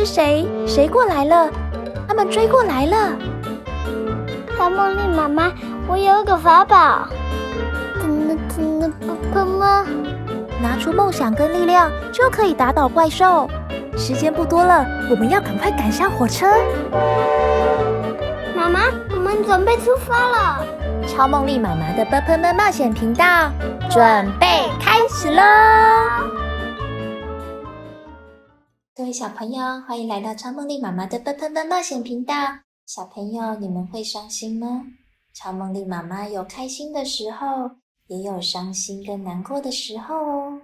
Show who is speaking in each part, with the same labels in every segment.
Speaker 1: 是谁？谁过来了？他们追过来了。
Speaker 2: 超梦莉妈妈，我有个法宝。真的真的不喷吗？
Speaker 1: 拿出梦想跟力量，就可以打倒怪兽。时间不多了，我们要赶快赶上火车。
Speaker 2: 妈妈，我们准备出发了。
Speaker 1: 超梦丽妈妈的“啵喷们”冒险频道，准备开始喽！各位小朋友，欢迎来到超梦丽妈妈的“啵喷们”冒险频道。小朋友，你们会伤心吗？超梦丽妈妈有开心的时候，也有伤心跟难过的时候哦。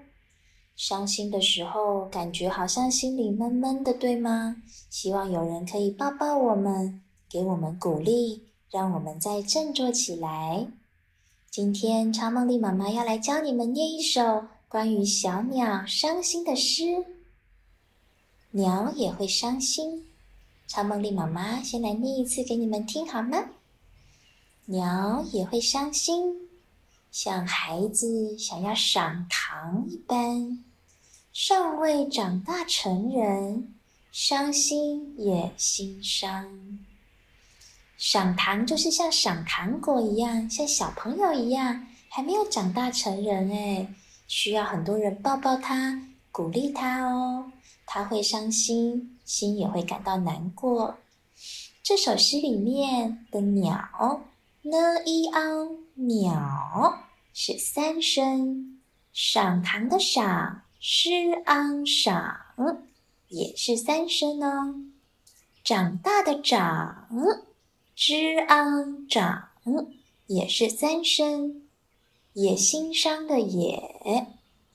Speaker 1: 伤心的时候，感觉好像心里闷闷的，对吗？希望有人可以抱抱我们，给我们鼓励，让我们再振作起来。今天超梦丽妈妈要来教你们念一首关于小鸟伤心的诗。鸟也会伤心。超梦莉妈妈先来念一次给你们听好吗？鸟也会伤心，像孩子想要赏糖一般，尚未长大成人，伤心也心伤。赏糖就是像赏糖果一样，像小朋友一样，还没有长大成人诶，需要很多人抱抱他，鼓励他哦。他会伤心，心也会感到难过。这首诗里面的鸟呢一嗷鸟是三声，赏糖的赏诗昂赏也是三声哦。长大的长之昂长也是三声，也心伤的也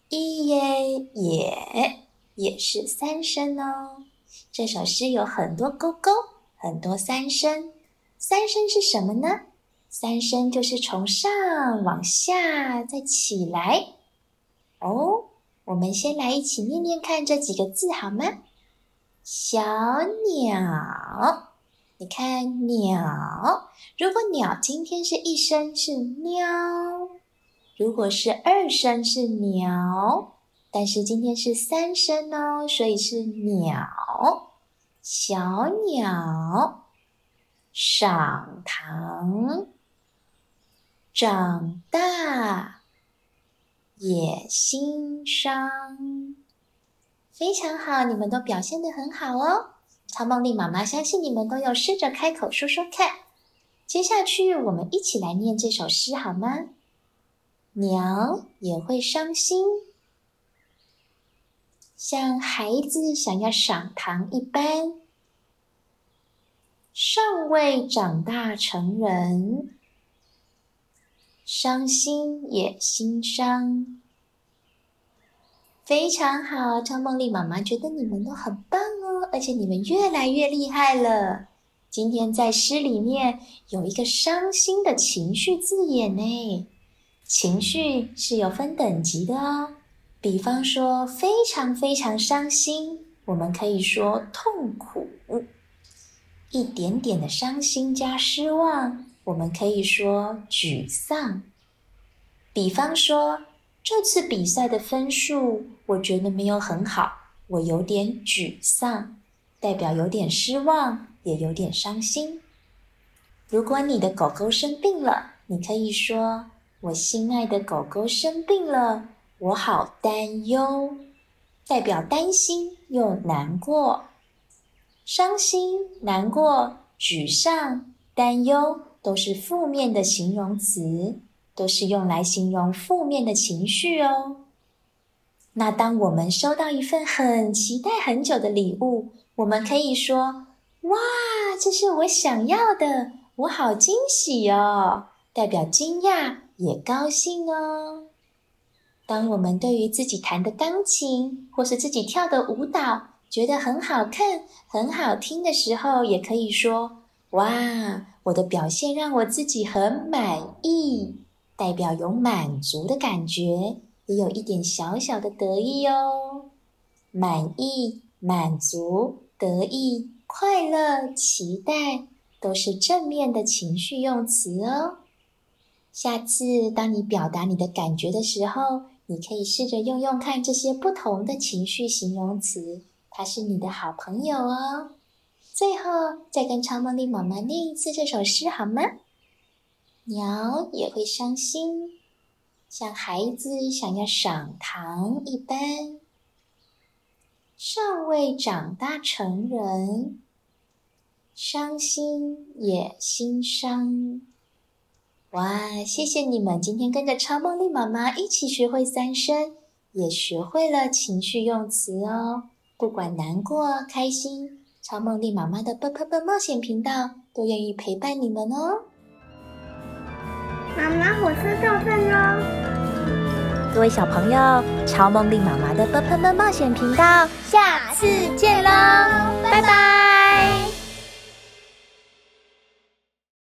Speaker 1: 一耶也。也是三声哦。这首诗有很多勾勾，很多三声。三声是什么呢？三声就是从上往下再起来。哦，我们先来一起念念看这几个字好吗？小鸟，你看鸟，如果鸟今天是一声是喵，如果是二声是鸟。但是今天是三声哦，所以是鸟，小鸟，赏糖，长大，也心伤。非常好，你们都表现的很好哦。超梦丽妈妈相信你们都有试着开口说说看。接下去我们一起来念这首诗好吗？鸟也会伤心。像孩子想要赏糖一般，尚未长大成人，伤心也心伤。非常好，超梦丽妈妈觉得你们都很棒哦，而且你们越来越厉害了。今天在诗里面有一个伤心的情绪字眼呢，情绪是有分等级的哦。比方说，非常非常伤心，我们可以说痛苦；一点点的伤心加失望，我们可以说沮丧。比方说，这次比赛的分数，我觉得没有很好，我有点沮丧，代表有点失望，也有点伤心。如果你的狗狗生病了，你可以说：“我心爱的狗狗生病了。”我好担忧，代表担心又难过，伤心、难过、沮丧、担忧都是负面的形容词，都是用来形容负面的情绪哦。那当我们收到一份很期待很久的礼物，我们可以说：“哇，这是我想要的，我好惊喜哦！”代表惊讶也高兴哦。当我们对于自己弹的钢琴，或是自己跳的舞蹈，觉得很好看、很好听的时候，也可以说：“哇，我的表现让我自己很满意。”代表有满足的感觉，也有一点小小的得意哦。满意、满足、得意、快乐、期待，都是正面的情绪用词哦。下次当你表达你的感觉的时候，你可以试着用用看这些不同的情绪形容词，他是你的好朋友哦。最后，再跟超梦力妈妈念一次这首诗好吗？鸟也会伤心，像孩子想要赏糖一般，尚未长大成人，伤心也心伤。哇，谢谢你们今天跟着超梦丽妈妈一起学会三声，也学会了情绪用词哦。不管难过、开心，超梦丽妈妈的“啵啵啵”冒险频道都愿意陪伴你们哦。
Speaker 2: 妈妈，火车到站喽！
Speaker 1: 各位小朋友，超梦丽妈妈的“啵啵啵”冒险频道，下次见喽，拜拜。